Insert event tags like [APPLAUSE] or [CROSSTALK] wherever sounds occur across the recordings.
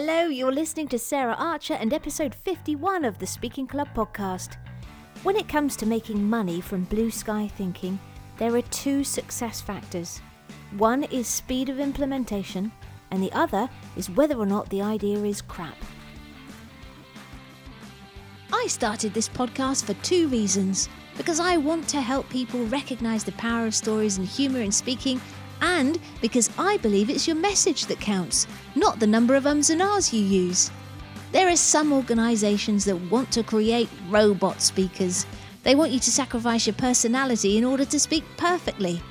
Hello, you're listening to Sarah Archer and episode 51 of the Speaking Club podcast. When it comes to making money from blue sky thinking, there are two success factors. One is speed of implementation, and the other is whether or not the idea is crap. I started this podcast for two reasons because I want to help people recognize the power of stories and humour in speaking, and because I believe it's your message that counts, not the number of ums and ahs you use. There are some organisations that want to create robot speakers. They want you to sacrifice your personality in order to speak perfectly.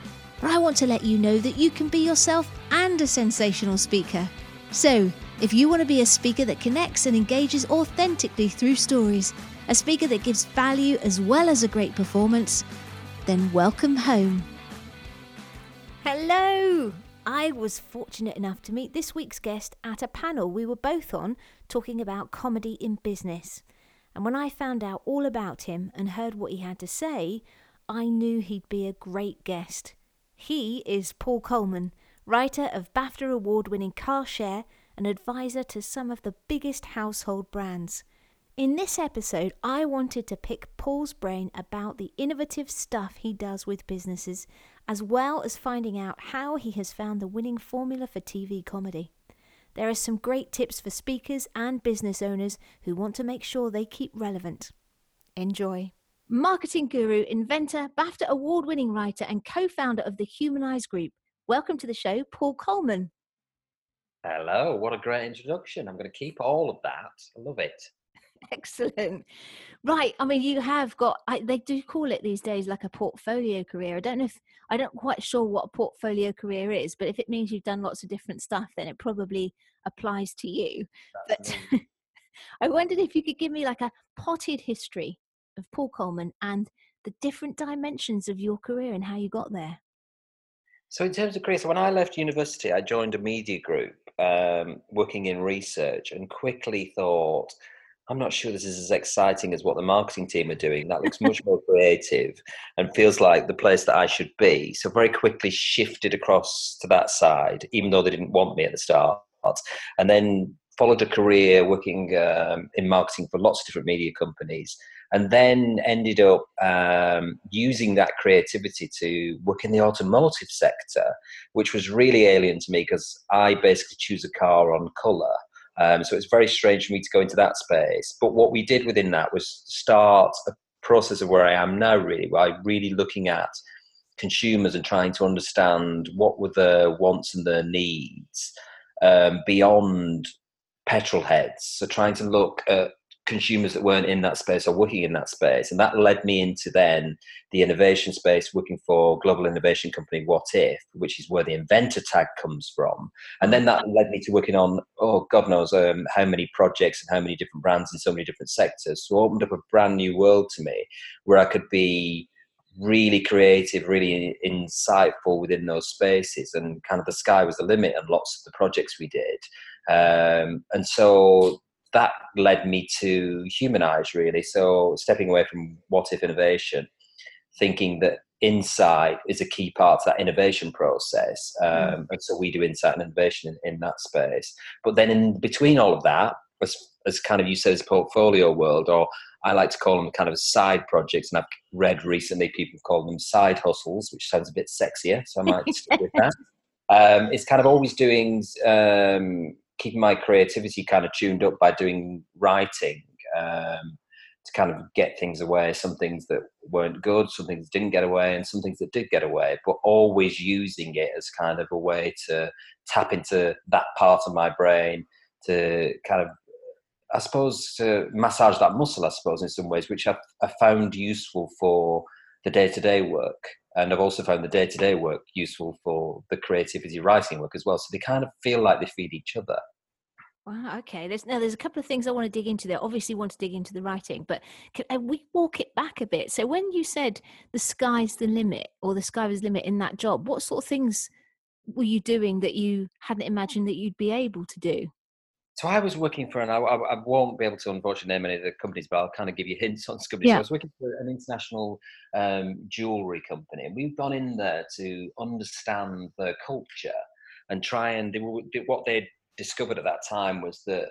But I want to let you know that you can be yourself and a sensational speaker. So, if you want to be a speaker that connects and engages authentically through stories, a speaker that gives value as well as a great performance, then welcome home. Hello! I was fortunate enough to meet this week's guest at a panel we were both on talking about comedy in business. And when I found out all about him and heard what he had to say, I knew he'd be a great guest. He is Paul Coleman, writer of BAFTA award winning Car Share and advisor to some of the biggest household brands. In this episode, I wanted to pick Paul's brain about the innovative stuff he does with businesses, as well as finding out how he has found the winning formula for TV comedy. There are some great tips for speakers and business owners who want to make sure they keep relevant. Enjoy. Marketing guru, inventor, BAFTA award winning writer, and co founder of the Humanize Group. Welcome to the show, Paul Coleman. Hello, what a great introduction. I'm going to keep all of that. I love it. [LAUGHS] Excellent. Right. I mean, you have got, I, they do call it these days like a portfolio career. I don't know if, I don't quite sure what a portfolio career is, but if it means you've done lots of different stuff, then it probably applies to you. That's but [LAUGHS] I wondered if you could give me like a potted history of Paul Coleman and the different dimensions of your career and how you got there. So, in terms of career, so when I left university, I joined a media group um, working in research and quickly thought, I'm not sure this is as exciting as what the marketing team are doing. That looks much more creative and feels like the place that I should be. So very quickly shifted across to that side, even though they didn't want me at the start. And then followed a career working um, in marketing for lots of different media companies. And then ended up um, using that creativity to work in the automotive sector, which was really alien to me because I basically choose a car on colour um, so it's very strange for me to go into that space. But what we did within that was start a process of where I am now, really, by really looking at consumers and trying to understand what were their wants and their needs um, beyond petrol heads. So trying to look at consumers that weren't in that space or working in that space. And that led me into then the innovation space, working for global innovation company What If, which is where the inventor tag comes from. And then that led me to working on, oh, God knows um, how many projects and how many different brands in so many different sectors. So opened up a brand new world to me where I could be really creative, really insightful within those spaces. And kind of the sky was the limit and lots of the projects we did. Um, and so that led me to humanize really. So stepping away from what if innovation, thinking that insight is a key part of that innovation process. Mm. Um, and so we do insight and innovation in, in, that space. But then in between all of that, as, as kind of you said, as portfolio world, or I like to call them kind of side projects. And I've read recently people call them side hustles, which sounds a bit sexier. So I might [LAUGHS] stick with that. Um, it's kind of always doing um, keeping my creativity kind of tuned up by doing writing um, to kind of get things away. Some things that weren't good, some things didn't get away, and some things that did get away. But always using it as kind of a way to tap into that part of my brain to kind of I suppose to massage that muscle, I suppose, in some ways, which I've, I've found useful for the day to day work. And I've also found the day to day work useful for the creativity writing work as well. So they kind of feel like they feed each other. Wow. Okay. There's now there's a couple of things I want to dig into there. Obviously, want to dig into the writing, but can uh, we walk it back a bit? So when you said the sky's the limit, or the sky was the limit in that job, what sort of things were you doing that you hadn't imagined that you'd be able to do? So I was working for, and I, I, I, won't be able to unfortunately name any of the companies, but I'll kind of give you hints on companies. Yeah. So I was working for an international um, jewelry company, and we've gone in there to understand the culture and try and do, do what they discovered at that time was that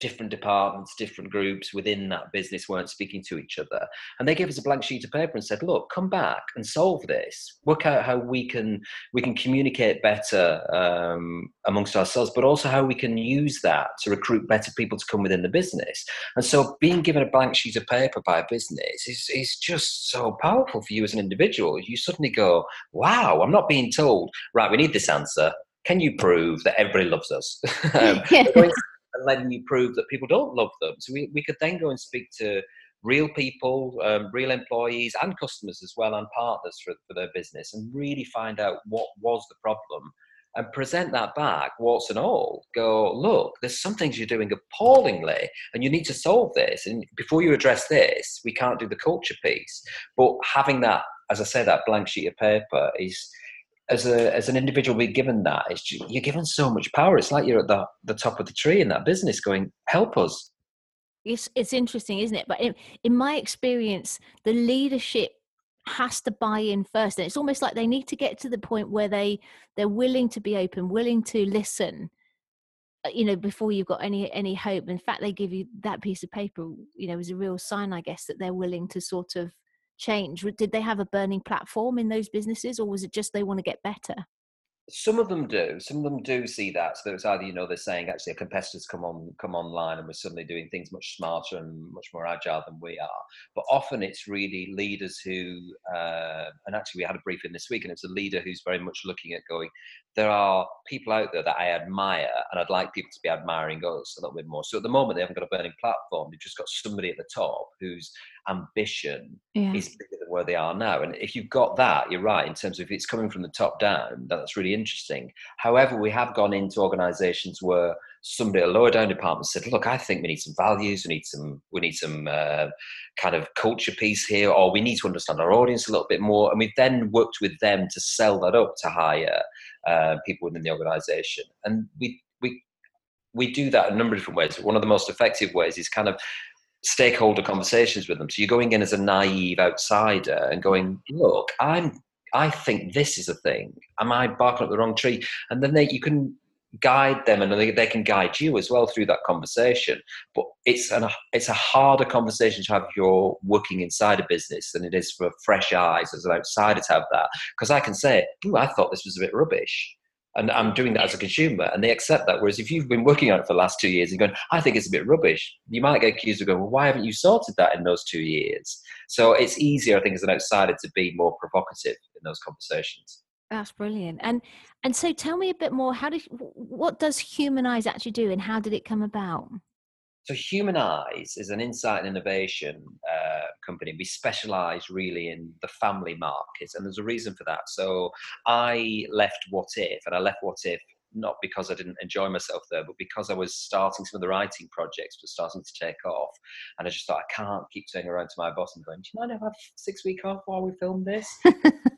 different departments, different groups within that business weren't speaking to each other. And they gave us a blank sheet of paper and said, look, come back and solve this. Work out how we can we can communicate better um, amongst ourselves, but also how we can use that to recruit better people to come within the business. And so being given a blank sheet of paper by a business is, is just so powerful for you as an individual. You suddenly go, wow, I'm not being told, right, we need this answer. Can you prove that everybody loves us? [LAUGHS] um, [LAUGHS] and letting you prove that people don't love them. So we, we could then go and speak to real people, um, real employees, and customers as well, and partners for, for their business, and really find out what was the problem and present that back, warts and all. Go, look, there's some things you're doing appallingly, and you need to solve this. And before you address this, we can't do the culture piece. But having that, as I say, that blank sheet of paper is as a as an individual be given that. It's you're given so much power. It's like you're at the the top of the tree in that business going help us. It's it's interesting isn't it? But in, in my experience the leadership has to buy in first and it's almost like they need to get to the point where they they're willing to be open willing to listen uh, you know before you've got any any hope. In fact they give you that piece of paper you know is a real sign i guess that they're willing to sort of change? Did they have a burning platform in those businesses, or was it just they want to get better? Some of them do. Some of them do see that. So it's either you know they're saying actually a competitors come on come online and we're suddenly doing things much smarter and much more agile than we are. But often it's really leaders who uh, and actually we had a briefing this week and it's a leader who's very much looking at going. There are people out there that I admire and I'd like people to be admiring us a little bit more. So at the moment they haven't got a burning platform. They've just got somebody at the top whose ambition yeah. is bigger than where they are now. And if you've got that, you're right in terms of if it's coming from the top down, that's really interesting. However, we have gone into organizations where somebody at a lower down department said, "Look, I think we need some values. We need some. We need some uh, kind of culture piece here, or we need to understand our audience a little bit more." And we've then worked with them to sell that up to hire uh, people within the organisation, and we we we do that a number of different ways. One of the most effective ways is kind of stakeholder conversations with them. So you're going in as a naive outsider and going, look, I'm I think this is a thing. Am I barking up the wrong tree? And then they, you can guide them and they, they can guide you as well through that conversation. But it's an it's a harder conversation to have if you're working inside a business than it is for fresh eyes as an outsider to have that. Because I can say, Ooh, I thought this was a bit rubbish and I'm doing that as a consumer, and they accept that. Whereas if you've been working on it for the last two years and going, I think it's a bit rubbish, you might get accused of going, well, why haven't you sorted that in those two years? So it's easier, I think, as an outsider to be more provocative in those conversations. That's brilliant. And and so tell me a bit more. How did what does Humanize actually do, and how did it come about? So Humanize is an insight and innovation uh, company. We specialize really in the family market, and there's a reason for that. So I left What If, and I left What If not because I didn't enjoy myself there, but because I was starting some of the writing projects were starting to take off, and I just thought I can't keep turning around to my boss and going, "Do you mind if I have six week off while we film this?" [LAUGHS]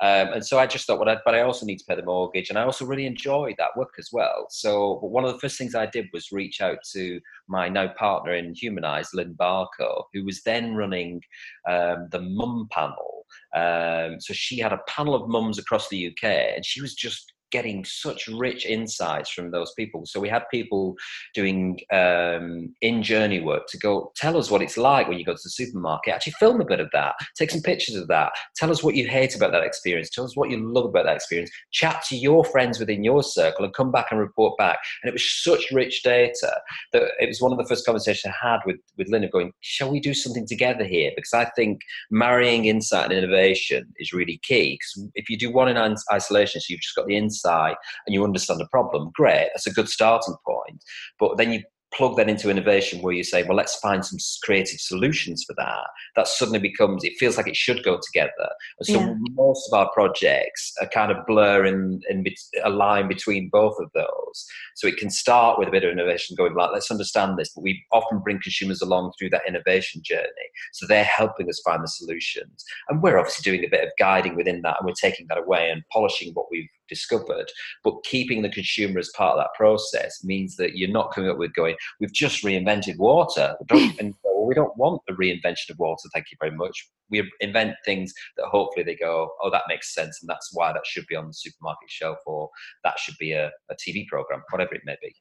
Um, and so I just thought, well, I, but I also need to pay the mortgage, and I also really enjoy that work as well. So one of the first things I did was reach out to my now partner in Humanize, Lynn Barco, who was then running um, the mum panel. Um, so she had a panel of mums across the UK, and she was just getting such rich insights from those people. So we had people doing um, in journey work to go tell us what it's like when you go to the supermarket. Actually, film a bit of that. Take some pictures of that. Tell us what you hate about that experience. Tell us what you love about that experience. Chat to your friends within your circle and come back and report back. And it was such rich data that it was one of the first conversations I had with with Linda. Going, shall we do something together here? Because I think marrying insight and innovation is really key. Because if you do one in isolation, so you've just got the insight and you understand the problem, great, that's a good starting point. But then you plug that into innovation where you say, well, let's find some creative solutions for that. That suddenly becomes, it feels like it should go together. And so yeah. most of our projects are kind of blur in, in a line between both of those. So it can start with a bit of innovation going like, let's understand this, but we often bring consumers along through that innovation journey. So they're helping us find the solutions. And we're obviously doing a bit of guiding within that and we're taking that away and polishing what we've discovered. But keeping the consumer as part of that process means that you're not coming up with going, we've just reinvented water. [LAUGHS] and we don't want the reinvention of water, thank you very much. We invent things that hopefully they go, oh, that makes sense, and that's why that should be on the supermarket shelf, or that should be a, a TV program, whatever it may be.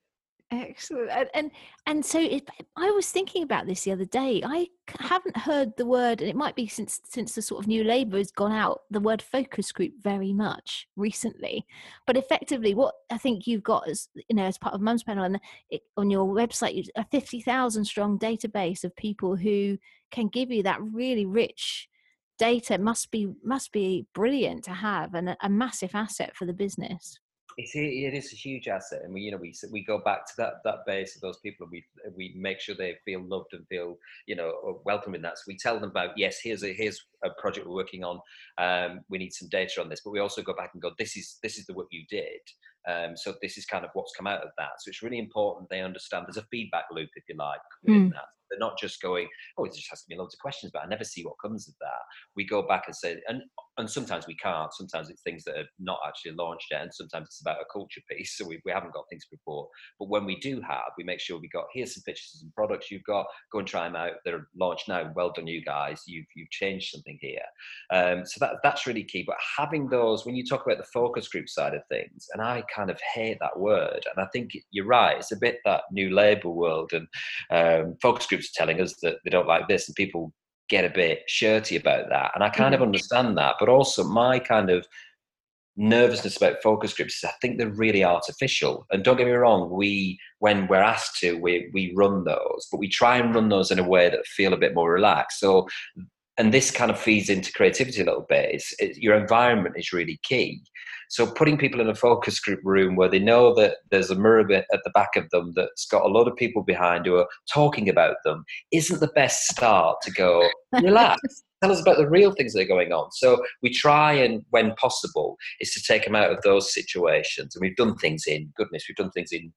Excellent. And and, and so I was thinking about this the other day. I haven't heard the word, and it might be since since the sort of new Labour has gone out, the word focus group very much recently. But effectively, what I think you've got as you know as part of Mumspanel and it, on your website, a fifty thousand strong database of people who can give you that really rich data. Must be must be brilliant to have and a, a massive asset for the business it's it is a huge asset, and we you know we we go back to that that base of those people, and we we make sure they feel loved and feel you know uh, welcome in that. So we tell them about yes, here's a here's a project we're working on. Um, we need some data on this, but we also go back and go, this is this is the work you did. Um, so this is kind of what's come out of that. So it's really important they understand there's a feedback loop, if you like, within mm. that. They're not just going, oh, it's just asking me loads of questions, but I never see what comes of that. We go back and say, and and sometimes we can't. Sometimes it's things that are not actually launched yet, and sometimes it's about a culture piece. So we, we haven't got things before. But when we do have, we make sure we got here's some pictures and products you've got. Go and try them out. They're launched now. Well done, you guys. You've you've changed something here. Um, so that that's really key. But having those when you talk about the focus group side of things, and I kind of hate that word, and I think you're right. It's a bit that new Labour world, and um, focus groups are telling us that they don't like this, and people get a bit shirty about that. And I kind mm-hmm. of understand that, but also my kind of nervousness about focus groups is I think they're really artificial. And don't get me wrong, we when we're asked to, we we run those, but we try and run those in a way that feel a bit more relaxed. So and this kind of feeds into creativity a little bit. It's, it, your environment is really key. So putting people in a focus group room where they know that there's a mirror at the back of them that's got a lot of people behind who are talking about them isn't the best start to go [LAUGHS] relax tell us about the real things that are going on. So we try and, when possible, is to take them out of those situations. And we've done things in, goodness, we've done things in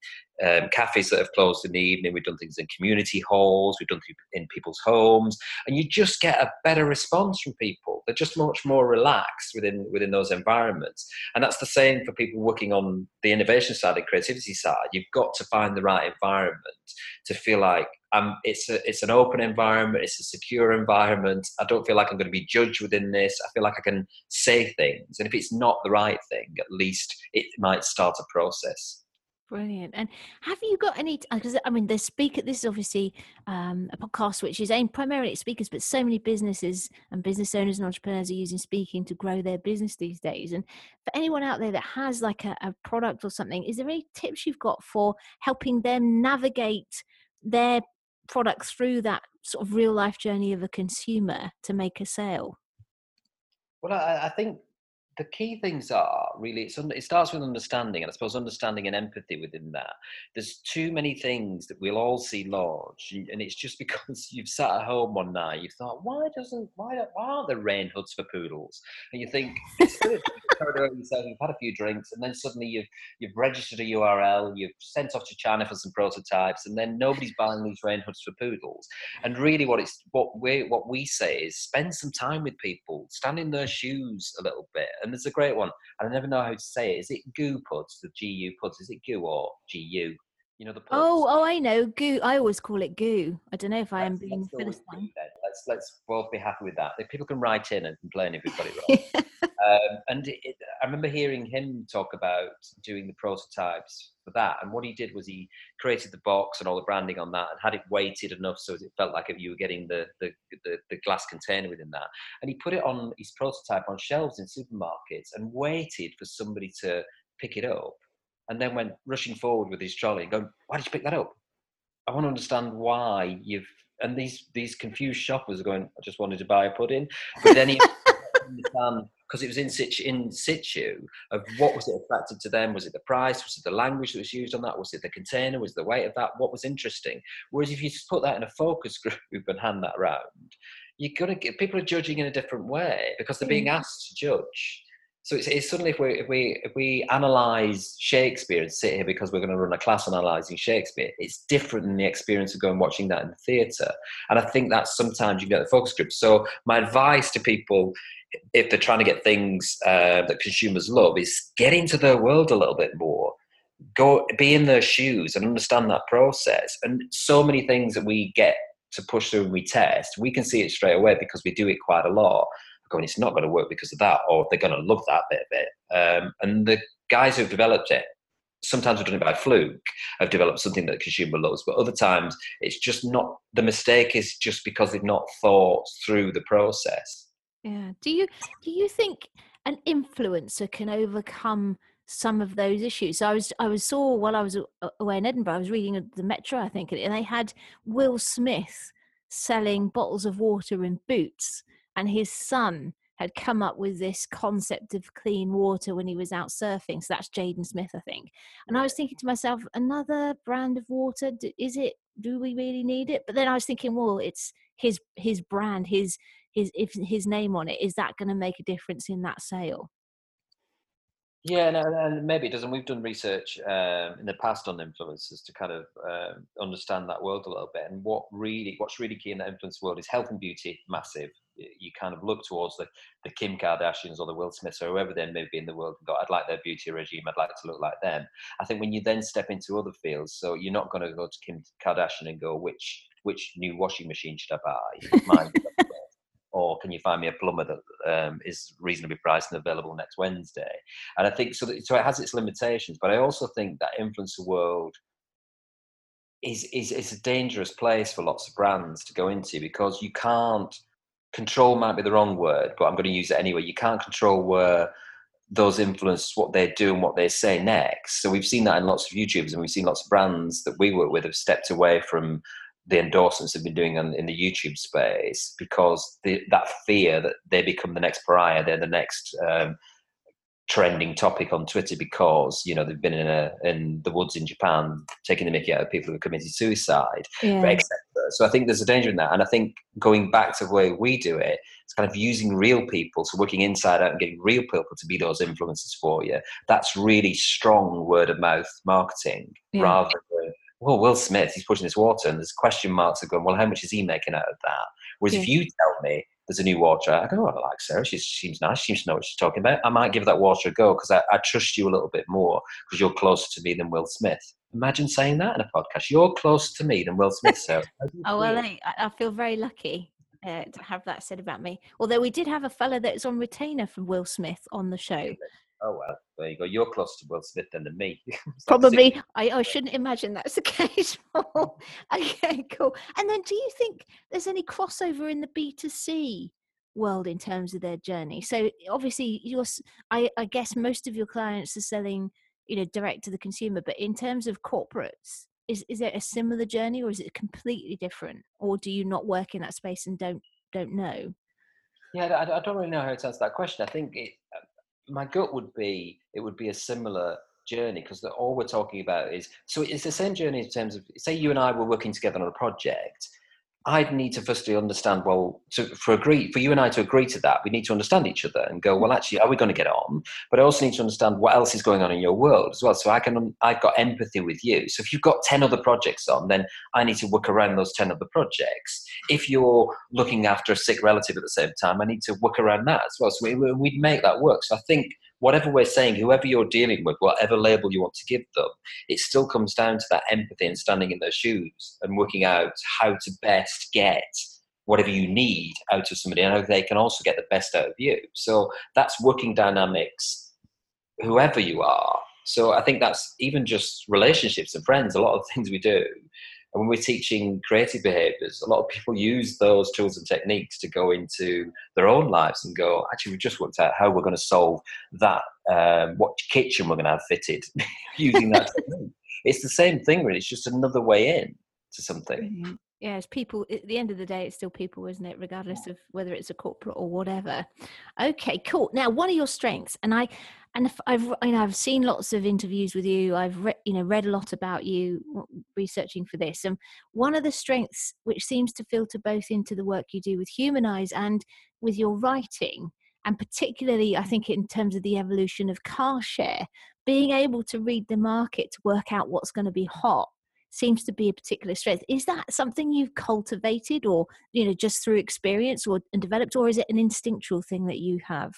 um, cafes that have closed in the evening. We've done things in community halls. We've done things in people's homes, and you just get a better response from people. They're just much more relaxed within within those environments. And that's the same for people working on the innovation side and creativity side. You've got to find the right environment to feel like um, it's a, it's an open environment. It's a secure environment. I don't feel like I'm going to be judged within this. I feel like I can say things, and if it's not the right thing, at least it might start a process. Brilliant. And have you got any? Because I mean, the speaker. This is obviously um, a podcast which is aimed primarily at speakers, but so many businesses and business owners and entrepreneurs are using speaking to grow their business these days. And for anyone out there that has like a, a product or something, is there any tips you've got for helping them navigate their products through that sort of real life journey of a consumer to make a sale? Well, I, I think the key things are really it starts with understanding and i suppose understanding and empathy within that. There's too many things that we'll all see large and it's just [LAUGHS] because you've sat at home one night you thought why doesn't why, why aren't there rain hoods for poodles? And you think you've had a few drinks and then suddenly you've you've registered a url you've sent off to china for some prototypes and then nobody's buying these rain hoods for poodles. And really what it's what we what we say is spend some time with people stand in their shoes a little bit and there's a great one. And I never know how to say it. Is it goo puds? The GU puds? Is it goo or GU? You know the puds? Oh, oh, I know goo. I always call it goo. I don't know if I am being philistine. Let's let's both be happy with that. If people can write in and complain if we've got it wrong. [LAUGHS] um, and it, I remember hearing him talk about doing the prototypes for that. And what he did was he created the box and all the branding on that and had it weighted enough so it felt like if you were getting the, the, the, the glass container within that. And he put it on his prototype on shelves in supermarkets and waited for somebody to pick it up and then went rushing forward with his trolley going, Why did you pick that up? I want to understand why you've and these these confused shoppers are going, I just wanted to buy a pudding. But then he [LAUGHS] because it was in situ, in situ of what was it attracted to them? Was it the price? Was it the language that was used on that? Was it the container? Was the weight of that? What was interesting? Whereas if you just put that in a focus [LAUGHS] group and hand that around, you're gonna get people are judging in a different way because they're being mm. asked to judge. So it's, it's, suddenly if we if we if we analyze Shakespeare and sit here because we're going to run a class analyzing Shakespeare, it's different than the experience of going watching that in the theatre. And I think that sometimes you get the focus group. So my advice to people, if they're trying to get things uh, that consumers love, is get into their world a little bit more. Go be in their shoes and understand that process. And so many things that we get to push through and we test, we can see it straight away because we do it quite a lot going, it's not going to work because of that, or they're going to love that bit of it. Um, and the guys who've developed it, sometimes have done it by fluke, have developed something that the consumer loves, but other times it's just not, the mistake is just because they've not thought through the process. Yeah. Do you, do you think an influencer can overcome some of those issues. So I was I was saw while I was away in Edinburgh, I was reading the Metro, I think, and they had Will Smith selling bottles of water in Boots, and his son had come up with this concept of clean water when he was out surfing. So that's Jaden Smith, I think. And I was thinking to myself, another brand of water, is it? Do we really need it? But then I was thinking, well, it's his his brand, his his if his name on it. Is that going to make a difference in that sale? Yeah, and maybe it doesn't. We've done research um, in the past on influencers to kind of uh, understand that world a little bit. And what really, what's really key in the influence world is health and beauty, massive. You kind of look towards the, the Kim Kardashians or the Will Smiths or whoever they may be in the world and go, I'd like their beauty regime. I'd like to look like them. I think when you then step into other fields, so you're not going to go to Kim Kardashian and go, which which new washing machine should I buy? Or can you find me a plumber that um, is reasonably priced and available next Wednesday? And I think so. That, so it has its limitations, but I also think that influencer world is is is a dangerous place for lots of brands to go into because you can't control might be the wrong word, but I'm going to use it anyway. You can't control where those influence what they do and what they say next. So we've seen that in lots of YouTubers, and we've seen lots of brands that we work with have stepped away from the endorsements have been doing on, in the YouTube space because the, that fear that they become the next pariah, they're the next um, trending topic on Twitter because you know they've been in a in the woods in Japan taking the Mickey out of people who have committed suicide, yeah. etc. So I think there's a danger in that, and I think going back to the way we do it, it's kind of using real people, so working inside out and getting real people to be those influencers for you. That's really strong word of mouth marketing yeah. rather than well, Will Smith, he's pushing this water, and there's question marks are going, well, how much is he making out of that? Whereas yeah. if you tell me there's a new water, I go, oh, I like Sarah, she seems nice, she seems to know what she's talking about. I might give that water a go because I, I trust you a little bit more because you're closer to me than Will Smith. Imagine saying that in a podcast. You're closer to me than Will [LAUGHS] Smith, Sarah. oh, well, I, I feel very lucky. Uh, to have that said about me. Although we did have a fella that's on retainer from Will Smith on the show. Oh well, there you go. You're closer to Will Smith than to me. [LAUGHS] Probably. [LAUGHS] I, I shouldn't imagine that's the [LAUGHS] case. okay, cool. And then, do you think there's any crossover in the B 2 C world in terms of their journey? So obviously, you're. I, I guess most of your clients are selling, you know, direct to the consumer. But in terms of corporates, is is it a similar journey, or is it completely different, or do you not work in that space and don't don't know? Yeah, I, I don't really know how to answer that question. I think it, my gut would be it would be a similar journey because all we're talking about is so it's the same journey in terms of say you and I were working together on a project I'd need to firstly understand, well, to, for agree for you and I to agree to that, we need to understand each other and go, well, mm. actually, are we going to get on? But I also need to understand what else is going on in your world as well. So I can, I've got empathy with you. So if you've got 10 other projects on, then I need to work around those 10 other projects. If you're looking after a sick relative at the same time, I need to work around that as well. So we, we'd make that work. So I think whatever we're saying, whoever you're dealing with, whatever label you want to give them, it still comes down to that empathy and standing in their shoes and working out how to best get whatever you need out of somebody and how they can also get the best out of you. So that's working dynamics, whoever you are. So I think that's even just relationships and friends, a lot of things we do and when we're teaching creative behaviors, a lot of people use those tools and techniques to go into their own lives and go, actually, we've just worked out how we're going to solve that, um, what kitchen we're going to have fitted [LAUGHS] using that [LAUGHS] technique. It's the same thing, really. It's just another way in to something yeah it's people at the end of the day it's still people isn't it regardless of whether it's a corporate or whatever. Okay cool. Now what are your strengths? And i and i've you know i've seen lots of interviews with you i've read you know read a lot about you researching for this and one of the strengths which seems to filter both into the work you do with humanize and with your writing and particularly I mm. think in terms of the evolution of car share, being able to read the market to work out what's going to be hot seems to be a particular strength. Is that something you've cultivated or, you know, just through experience or and developed, or is it an instinctual thing that you have?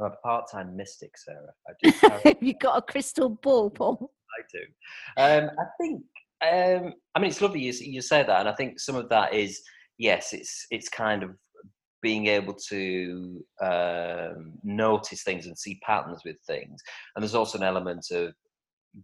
I'm a part-time mystic, Sarah. I do. [LAUGHS] You've got a crystal ball, [LAUGHS] Paul. I do. Um, I think. Um, I mean, it's lovely you, you say that, and I think some of that is yes, it's it's kind of being able to um, notice things and see patterns with things, and there's also an element of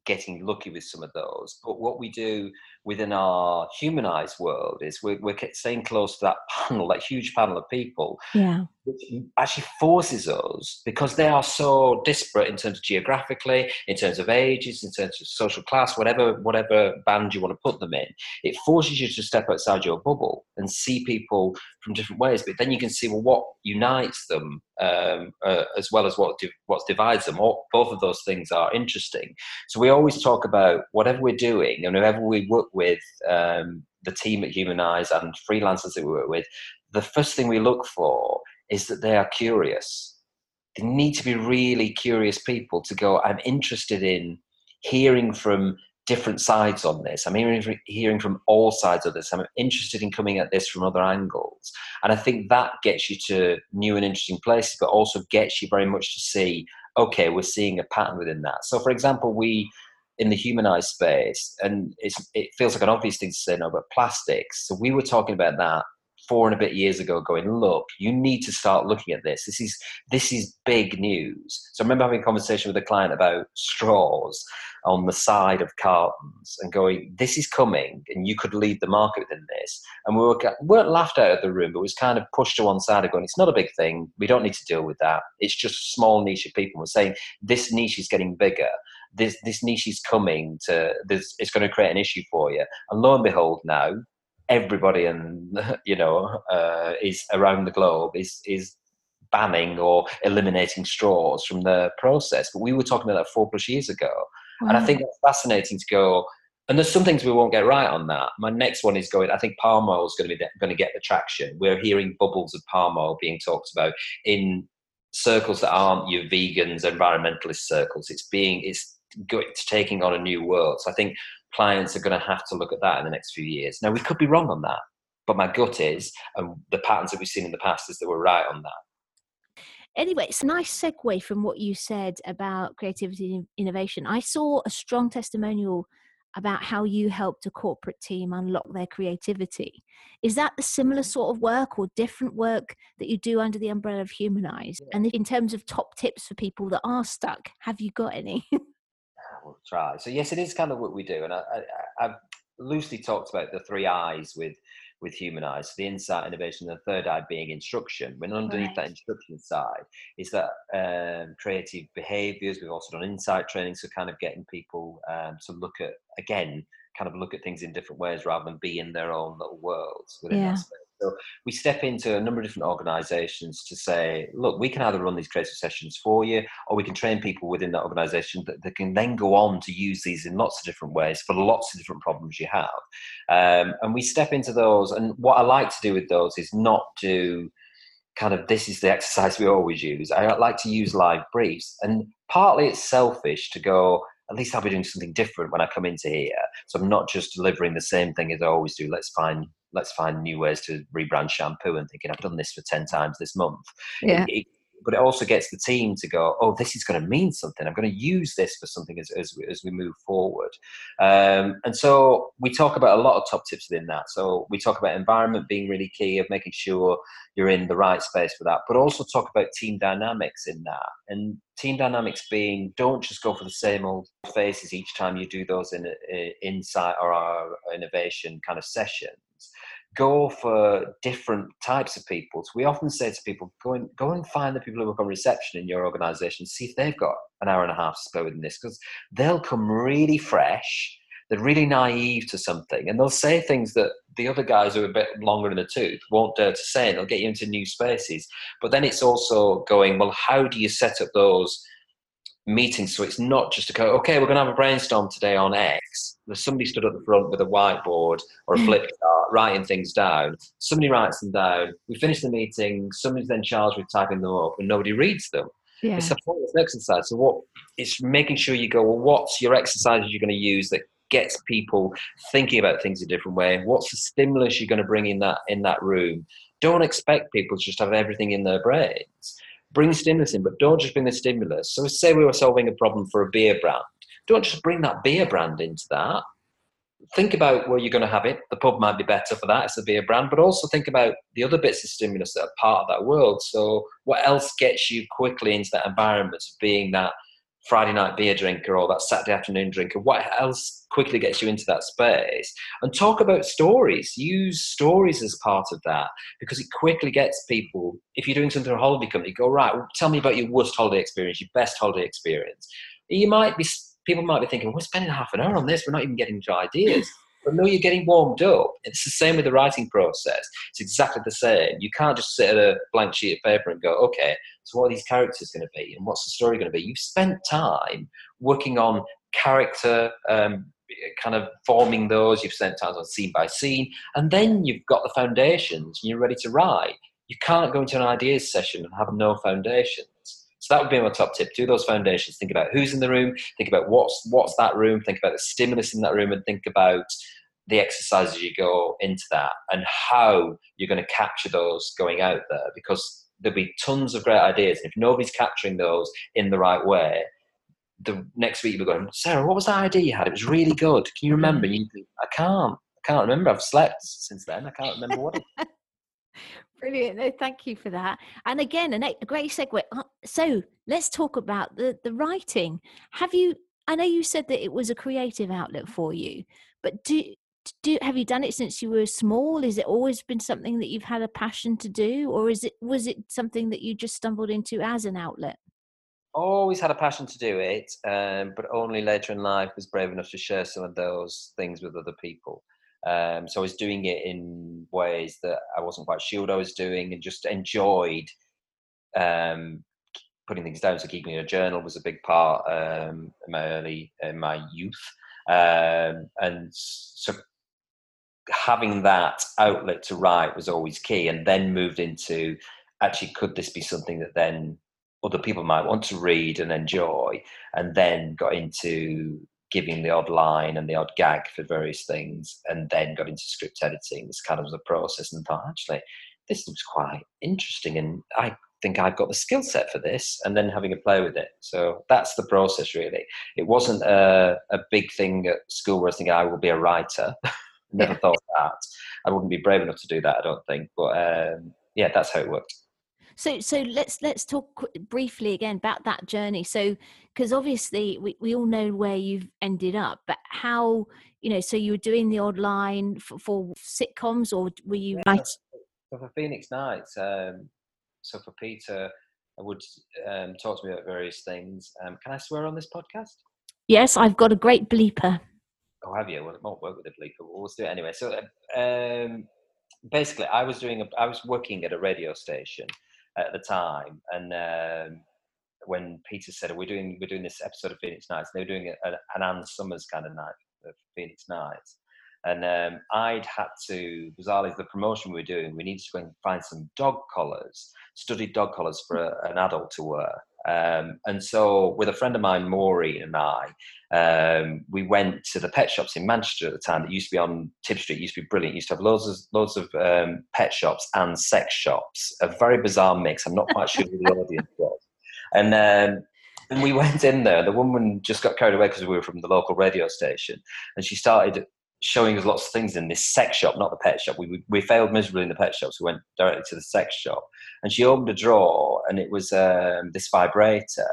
getting lucky with some of those. But what we do within our humanized world is we're, we're staying close to that [LAUGHS] panel, that huge panel of people, yeah. which actually forces us, because they are so disparate in terms of geographically, in terms of ages, in terms of social class, whatever whatever band you want to put them in, it forces you to step outside your bubble and see people from different ways. But then you can see well what unites them um, uh, as well as what di- what divides them. All, both of those things are interesting. So we always talk about whatever we're doing and whoever we work with, um, the team at Humanize and freelancers that we work with, the first thing we look for is that they are curious. They need to be really curious people to go. I'm interested in hearing from different sides on this. I'm hearing, hearing from all sides of this. I'm interested in coming at this from other angles. And I think that gets you to new and interesting places, but also gets you very much to see, okay, we're seeing a pattern within that. So, for example, we, in the humanized space, and it feels like an obvious thing to say no, but plastics. So we were talking about that four and a bit years ago going look you need to start looking at this. This is this is big news. So i remember having a conversation with a client about straws on the side of cartons and going this is coming and you could lead the market within this. And we were, weren't laughed out of the room but was kind of pushed to one side of going it's not a big thing. We don't need to deal with that. It's just a small niche of people. We're saying this niche is getting bigger this this niche is coming to this it's going to create an issue for you and lo and behold now everybody and [LAUGHS] you know uh, is around the globe is is banning or eliminating straws from the process. But we were talking about that four plus years ago, wow. and I think it's fascinating to go. And there's some things we won't get right on that. My next one is going. I think palm oil is going to be going to get the traction. We're hearing bubbles of palm oil being talked about in circles that aren't your vegans, environmentalist circles. It's being it's, it's taking on a new world. So I think clients are going to have to look at that in the next few years. Now, we could be wrong on that, but my gut is, and the patterns that we've seen in the past is that we're right on that. Anyway, it's a nice segue from what you said about creativity and innovation. I saw a strong testimonial about how you helped a corporate team unlock their creativity. Is that the similar mm. sort of work or different work that you do under the umbrella of Humanize? And in terms of top tips for people that are stuck, have you got any? [LAUGHS] we'll try. So yes, it is kind of what we do, and I, I, I've loosely talked about the three I's with with Humanize the insight innovation the third eye being instruction when underneath right. that instruction side is that um, creative behaviors we've also done insight training so kind of getting people um, to look at again kind of look at things in different ways rather than be in their own little worlds within yeah. that space so we step into a number of different organizations to say, look, we can either run these creative sessions for you, or we can train people within that organization that, that can then go on to use these in lots of different ways for lots of different problems you have. Um, and we step into those. And what I like to do with those is not to kind of this is the exercise we always use. I like to use live briefs. And partly it's selfish to go, at least I'll be doing something different when I come into here. So I'm not just delivering the same thing as I always do. Let's find let's find new ways to rebrand shampoo and thinking I've done this for 10 times this month. Yeah. It, it, but it also gets the team to go, oh, this is going to mean something. I'm going to use this for something as, as, we, as we move forward. Um, and so we talk about a lot of top tips within that. So we talk about environment being really key, of making sure you're in the right space for that, but also talk about team dynamics in that. And team dynamics being don't just go for the same old faces each time you do those in, in insight or innovation kind of sessions go for different types of people. So we often say to people, go and go and find the people who work on reception in your organization, see if they've got an hour and a half to spare within this, because they'll come really fresh. They're really naive to something, and they'll say things that the other guys who are a bit longer in the tooth won't dare to say, and they'll get you into new spaces. But then it's also going, well, how do you set up those meetings so it's not just a go okay we're going to have a brainstorm today on x. There's somebody stood at the front with a whiteboard or a hmm. flip chart writing things down. Somebody writes them down. We finish the meeting. Somebody's then charged with typing them up and nobody reads them. Yeah. it's a pointless exercise. So what it's making sure you go well what's your exercises you're going to use that gets people thinking about things a different way? What's the stimulus you're going to bring in that in that room? Don't expect people to just have everything in their brains bring stimulus in, but don't just bring the stimulus. So, say we were solving a problem for a beer brand, don't just bring that beer brand into that. Think about where you're going to have it. The pub might be better for that. It's a beer brand, but also think about the other bits of stimulus that are part of that world. So, what else gets you quickly into that environment of being that Friday night beer drinker or that Saturday afternoon drinker? What else quickly gets you into that space? And talk about stories. Use stories as part of that because it quickly gets people. If you're doing something for a holiday company, go right. Well, tell me about your worst holiday experience, your best holiday experience. You might be. People might be thinking, we're spending half an hour on this. We're not even getting into ideas. [LAUGHS] But no, you're getting warmed up. It's the same with the writing process. It's exactly the same. You can't just sit at a blank sheet of paper and go, okay, so what are these characters going to be and what's the story going to be? You've spent time working on character, um, kind of forming those. You've spent time on scene by scene, and then you've got the foundations and you're ready to write. You can't go into an ideas session and have no foundations. So that would be my top tip. Do those foundations. Think about who's in the room. Think about what's what's that room. Think about the stimulus in that room, and think about the exercises you go into that and how you're going to capture those going out there. Because there'll be tons of great ideas. And if nobody's capturing those in the right way, the next week you'll be going, Sarah, what was that idea you had? It was really good. Can you remember? You I can't. I can't remember. I've slept since then. I can't remember what. [LAUGHS] Brilliant. No, thank you for that. And again, a great segue. Uh, so let's talk about the the writing. Have you? I know you said that it was a creative outlet for you, but do do have you done it since you were small? Is it always been something that you've had a passion to do, or is it was it something that you just stumbled into as an outlet? Always had a passion to do it, um, but only later in life was brave enough to share some of those things with other people. Um, so I was doing it in ways that I wasn't quite sure I was doing, and just enjoyed um, putting things down. So keeping a journal was a big part um, in my early in my youth, um, and so having that outlet to write was always key. And then moved into actually, could this be something that then other people might want to read and enjoy? And then got into giving the odd line and the odd gag for various things, and then got into script editing. This kind of was a process, and thought actually this looks quite interesting, and I think I've got the skill set for this, and then having a play with it. So that's the process, really. It wasn't a, a big thing at school where I was thinking I will be a writer. [LAUGHS] Never thought that. I wouldn't be brave enough to do that, I don't think. But um, yeah, that's how it worked. So, so let's let's talk briefly again about that journey. So, because obviously we, we all know where you've ended up, but how you know? So you were doing the odd line for, for sitcoms, or were you yeah, right? So for Phoenix Nights, um, so for Peter, I would um, talk to me about various things. Um, can I swear on this podcast? Yes, I've got a great bleeper. Oh, have you? Well, it won't work with the bleeper. We'll do it anyway. So, um, basically, I was doing. A, I was working at a radio station at the time, and um, when Peter said, "We're doing we're doing this episode of Phoenix Nights," they were doing a, an Ann Summers kind of night of Phoenix Nights, and um, I'd had to bizarrely the promotion we were doing, we needed to go and find some dog collars, studied dog collars for a, an adult to wear. Um, and so, with a friend of mine, Maury, and I, um, we went to the pet shops in Manchester at the time that used to be on Tib Street. It used to be brilliant. Used to have loads of loads of um, pet shops and sex shops. A very bizarre mix. I'm not quite sure who the audience [LAUGHS] was. And um, and we [LAUGHS] went in there. The woman just got carried away because we were from the local radio station, and she started showing us lots of things in this sex shop, not the pet shop. We, we failed miserably in the pet shop, so we went directly to the sex shop. And she opened a drawer, and it was um, this vibrator.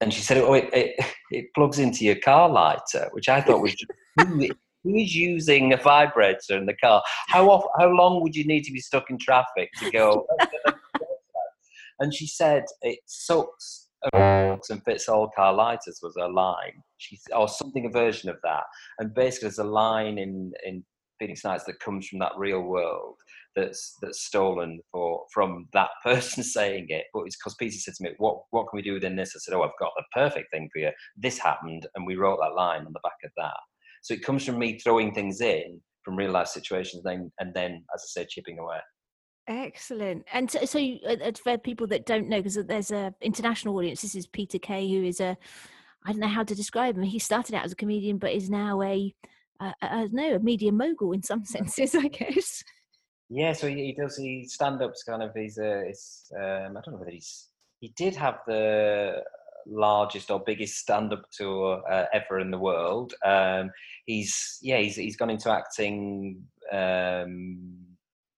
And she said, "Oh, it, it, it, plugs into your car lighter," which I thought was just, who, who is using a vibrator in the car? How often, how long would you need to be stuck in traffic to go? [LAUGHS] and she said, "It sucks and fits all car was a line. She or something a version of that. And basically, there's a line in in Phoenix Nights that comes from that real world that's that's stolen for from that [LAUGHS] person saying it. But it's because Peter said to me, "What what can we do within this?" I said, "Oh, I've got the perfect thing for you. This happened, and we wrote that line on the back of that." So it comes from me throwing things in from real life situations, then and then, as I said, chipping away. Excellent. And so, so you, uh, for people that don't know, because there's a international audience. This is Peter Kay, who is a I don't know how to describe him. He started out as a comedian, but is now a uh, I don't a media mogul in some [LAUGHS] senses, I guess. Yeah, so he, he does. He stand ups kind of. He's a. It's, um, I don't know whether he's. He did have the largest or biggest stand up tour uh, ever in the world. Um, he's yeah. He's he's gone into acting. Um,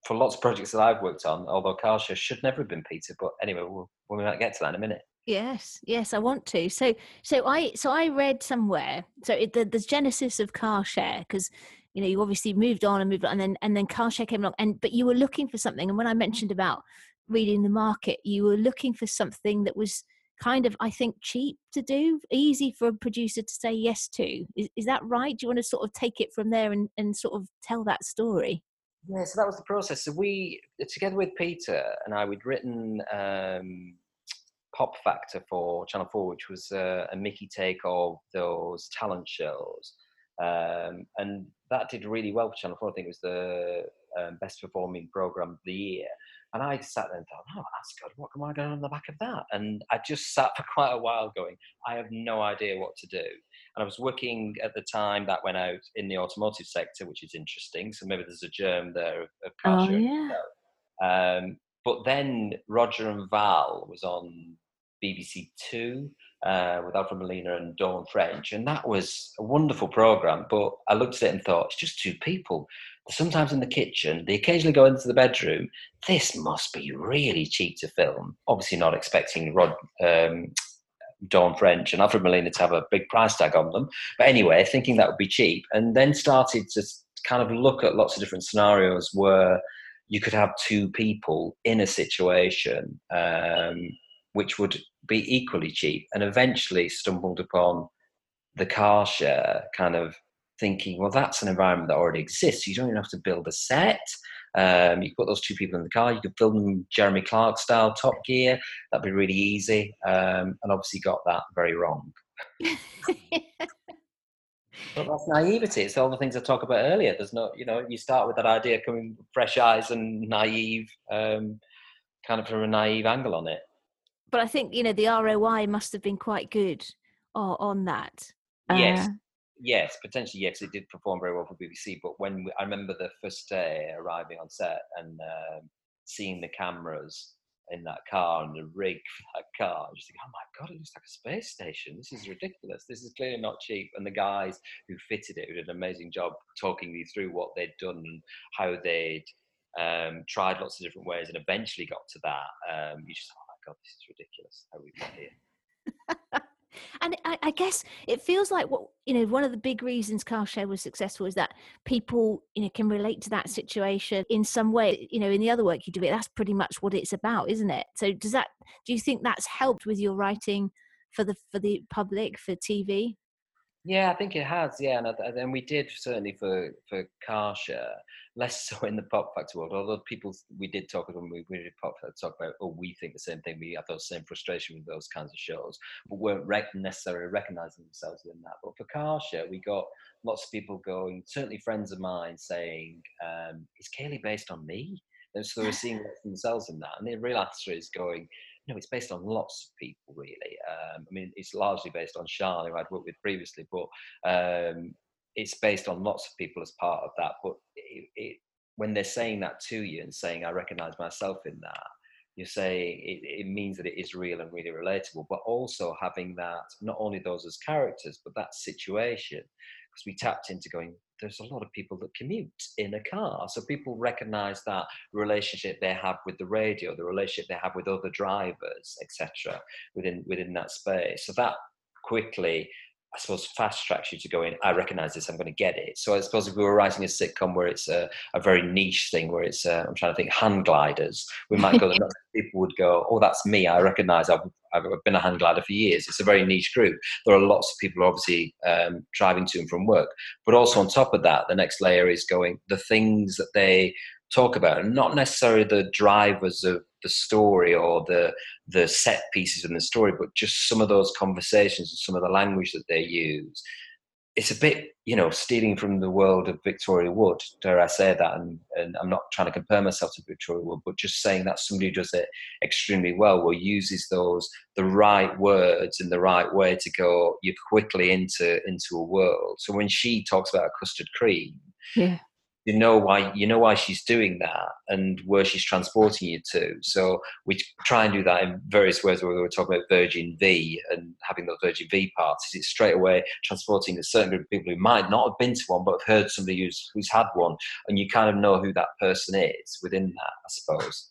for lots of projects that I've worked on, although Carshare should never have been Peter, but anyway, we'll, we might get to that in a minute. Yes, yes, I want to. So, so I, so I read somewhere. So it, the the genesis of Carshare, because you know you obviously moved on and moved on, and then and then Carshare came along, and but you were looking for something. And when I mentioned about reading the market, you were looking for something that was kind of, I think, cheap to do, easy for a producer to say yes to. Is, is that right? Do you want to sort of take it from there and and sort of tell that story? Yeah, so that was the process. So we, together with Peter and I, we'd written. Um, Pop Factor for Channel 4, which was uh, a Mickey take of those talent shows. Um, and that did really well for Channel 4. I think it was the um, best performing program of the year. And I sat there and thought, oh, that's good. What am I going on the back of that? And I just sat [LAUGHS] for quite a while going, I have no idea what to do. And I was working at the time that went out in the automotive sector, which is interesting. So maybe there's a germ there of, of car oh, yeah. Um, but then Roger and Val was on BBC Two uh, with Alfred Molina and Dawn French, and that was a wonderful program. But I looked at it and thought, it's just two people. Sometimes in the kitchen, they occasionally go into the bedroom. This must be really cheap to film. Obviously, not expecting Rod, um, Dawn French and Alfred Molina to have a big price tag on them. But anyway, thinking that would be cheap, and then started to kind of look at lots of different scenarios where you could have two people in a situation um, which would be equally cheap, and eventually stumbled upon the car share kind of thinking, well, that's an environment that already exists. You don't even have to build a set. Um, you put those two people in the car. You could film them Jeremy Clark style, Top Gear. That'd be really easy. Um, and obviously got that very wrong. [LAUGHS] but that's naivety. It's all the things I talked about earlier. There's no, you know, you start with that idea coming fresh eyes and naive, um, kind of from a naive angle on it but I think you know the ROI must have been quite good oh, on that. Yes, uh, yes, potentially yes. It did perform very well for BBC. But when we, I remember the first day arriving on set and uh, seeing the cameras in that car and the rig [LAUGHS] for that car, I just think, oh my god, it looks like a space station. This is ridiculous. This is clearly not cheap. And the guys who fitted it did an amazing job talking me through what they'd done and how they'd um, tried lots of different ways and eventually got to that. Um, you just oh my God, this is ridiculous how we got here. [LAUGHS] and I, I, guess it feels like what you know one of the big reasons Car Share was successful is that people you know can relate to that situation in some way you know in the other work you do it that's pretty much what it's about isn't it? So does that do you think that's helped with your writing for the for the public for tv yeah, I think it has. Yeah, and and we did certainly for for Car Share, less so in the pop factor world. Although people, we did talk when we, we did pop factor talk about, oh, we think the same thing. We have those same frustration with those kinds of shows, but weren't rec- necessarily recognizing themselves in that. But for Car Share, we got lots of people going. Certainly, friends of mine saying, um, "Is Kayleigh based on me?" And so they were seeing [LAUGHS] themselves in that. And the real answer is going, you know, it's based on lots of people, really. Um, I mean, it's largely based on Sian, who I'd worked with previously, but um, it's based on lots of people as part of that. But it, it, when they're saying that to you and saying, I recognize myself in that, you say it, it means that it is real and really relatable, but also having that, not only those as characters, but that situation. Because we tapped into going, there's a lot of people that commute in a car. So people recognize that relationship they have with the radio, the relationship they have with other drivers, etc., within within that space. So that quickly I suppose fast tracks you to go in. I recognize this. I'm going to get it. So I suppose if we were writing a sitcom where it's a, a very niche thing, where it's uh, I'm trying to think hand gliders, we might go. [LAUGHS] people would go, "Oh, that's me. I recognize. I've, I've been a hand glider for years." It's a very niche group. There are lots of people obviously um, driving to and from work, but also on top of that, the next layer is going the things that they talk about, and not necessarily the drivers of the story or the the set pieces in the story, but just some of those conversations and some of the language that they use. It's a bit, you know, stealing from the world of Victoria Wood, dare I say that? And, and I'm not trying to compare myself to Victoria Wood, but just saying that somebody who does it extremely well, or uses those the right words in the right way to go you quickly into into a world. So when she talks about a custard cream, yeah you know why you know why she's doing that and where she's transporting you to. So we try and do that in various ways. We were talking about Virgin Vie and having those Virgin Vie parties, it's straight away transporting a certain group of people who might not have been to one, but have heard somebody who's who's had one, and you kind of know who that person is within that, I suppose.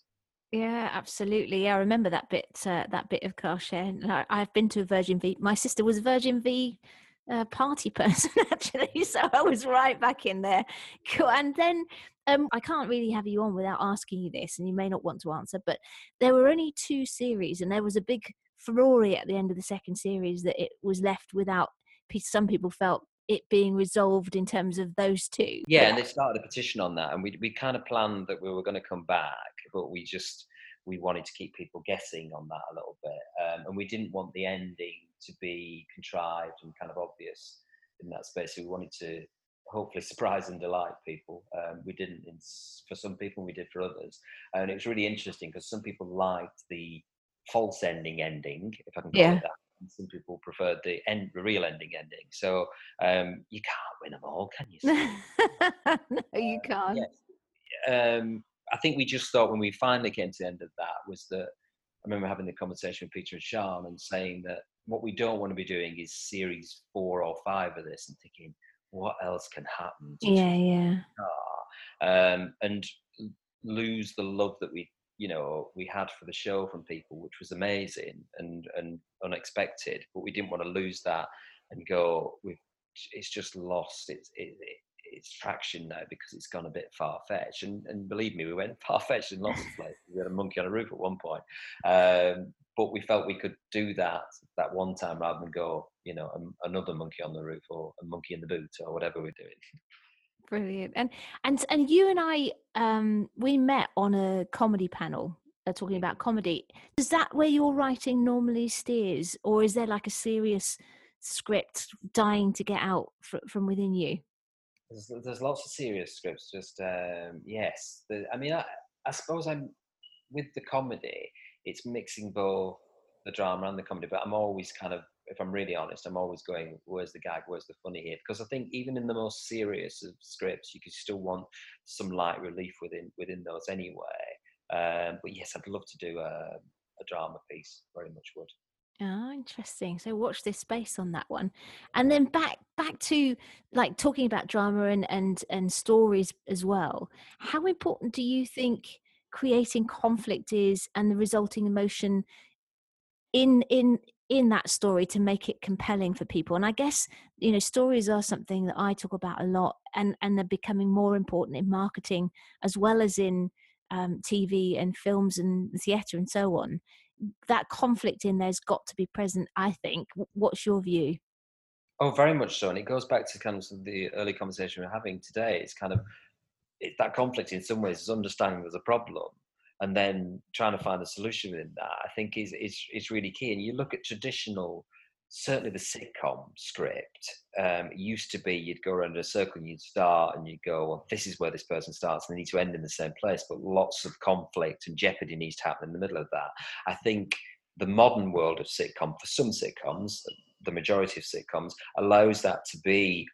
Yeah, absolutely. Yeah, I remember that bit. Uh, that bit of car share. I, I've been to a Virgin Vie. My sister was Virgin Vie uh, party [LAUGHS] person actually, so I was right back in there. Cool. And then um, I can't really have you on without asking you this, and you may not want to answer, but there were only two series, and there was a big furore at the end of the second series that it was left without. Some people felt it being resolved in terms of those two. Yeah, yeah. and they started a petition on that, and we we kind of planned that we were going to come back, but we just we wanted to keep people guessing on that a little bit, um, and we didn't want the ending to be contrived and kind of obvious in that space. So we wanted to hopefully [LAUGHS] surprise and delight people. Um, we didn't in, for some people, we did for others, and it was really interesting because some people liked the false ending ending, if I can call yeah. it that. And some people preferred the end, the real ending ending. So um, you can't win them all, can you? [LAUGHS] no, you can't. Uh, yes. Um, I think we just thought when we finally came to the end of that was that I remember having the conversation with Peter and Sian and saying that what we don't want to be doing is series four or five of this and thinking, what else can happen? Yeah, yeah. Um, and lose the love that we, you know, we had for the show from people, which was amazing and and unexpected. But we didn't want to lose that and go. We've it's just lost its it, it, its traction now because it's gone a bit far fetched. And, and believe me, we went [LAUGHS] far fetched in lots of [LAUGHS] places. We had a monkey on a roof at one point, um, but we felt we could do that that one time rather than go, you know, a, another monkey on the roof or a monkey in the boot or whatever we're doing. Brilliant. And and and you and I, um, we met on a comedy panel uh, talking about comedy. Is that where your writing normally steers, or is there like a serious script dying to get out fr- from within you? There's, there's lots of serious scripts. Just um, yes, the, I mean, I, I suppose I'm with the comedy. It's mixing both the drama and the comedy, but I'm always kind of, if I'm really honest, I'm always going, where's the gag, where's the funny here? Because I think even in the most serious of scripts, you could still want some light relief within within those anyway. Um, but yes, I'd love to do a, a drama piece. Very much would. Oh, interesting. So watch this space on that one. And then back back to like talking about drama and and and stories as well. How important do you think creating conflict is and the resulting emotion in in in that story to make it compelling for people and i guess you know stories are something that i talk about a lot and and they're becoming more important in marketing as well as in um, tv and films and theatre and so on that conflict in there's got to be present i think. What's your view? Oh very much so and it goes back to kind of the early conversation we're having today it's kind of it, that conflict in some ways is understanding there's a problem and then trying to find a solution within that i think is is, is really key and you look at traditional certainly the sitcom script um, used to be you'd go around in a circle and you'd start and you'd go, well, this is where this person starts and they need to end in the same place. But lots of conflict and jeopardy needs to happen in the middle of that. I think the modern world of sitcom, for some sitcoms, the majority of sitcoms, allows that to be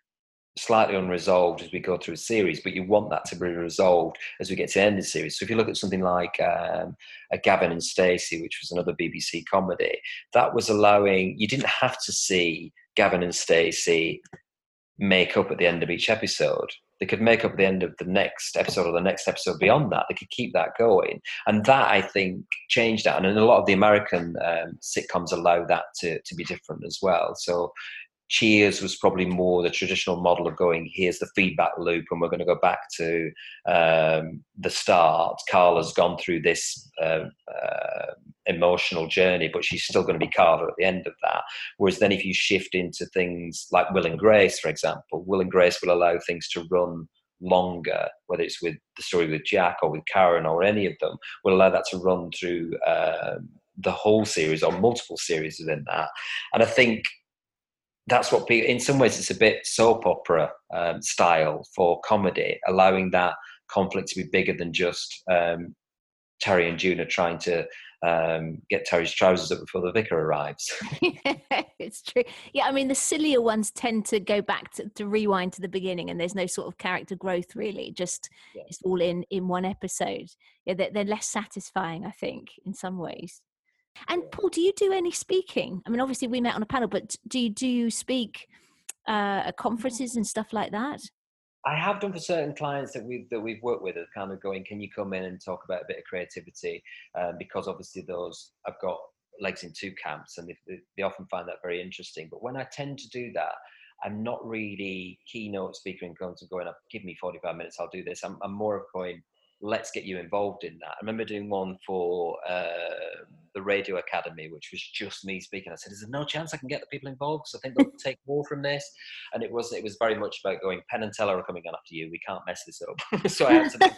slightly unresolved as we go through a series, but you want that to be resolved as we get to the end of the series. So if you look at something like um, a Gavin and Stacey, which was another BBC comedy, that was allowing you didn't have to see Gavin and Stacey make up at the end of each episode. They could make up at the end of the next episode or the next episode beyond that. They could keep that going, and that I think changed that. And a lot of the American um, sitcoms allow that to to be different as well. So Cheers was probably more the traditional model of going, here's the feedback loop, and we're going to go back to um, the start. Carla's gone through this uh, uh, emotional journey, but she's still going to be Carla at the end of that. Whereas then, if you shift into things like Will and Grace, for example, Will and Grace will allow things to run longer, whether it's with the story with Jack or with Karen or any of them, will allow that to run through um, the whole series or multiple series within that. And I think that's what people, in some ways, it's a bit soap opera um, style for comedy, allowing that conflict to be bigger than just um, Terry and June are trying to um, get Terry's trousers up before the vicar arrives. [LAUGHS] it's true. Yeah, I mean, the sillier ones tend to go back to, to, rewind to the beginning, and there's no sort of character growth really. Just yeah. it's all in in one episode. Yeah, they're, they're less satisfying, I think, in some ways. And Paul, do you do any speaking? I mean, obviously we met on a panel, but do you do you speak uh, at conferences and stuff like that? I have done for certain clients that we've that we've worked with, are kind of going, can you come in and talk about a bit of creativity? Um, because obviously those I've got legs in two camps, and they, they often find that very interesting. But when I tend to do that, I'm not really keynote speaker in terms of going up, give me 45 minutes, I'll do this. I'm, I'm more of going, let's get you involved in that. I remember doing one for uh, the Radio Academy, which was just me speaking. I said, "Is there no chance I can get the people involved? Because I think they'll take more from this." And it was it was very much about going. Penn and Teller are coming on after you. We can't mess this up. [LAUGHS] so I had to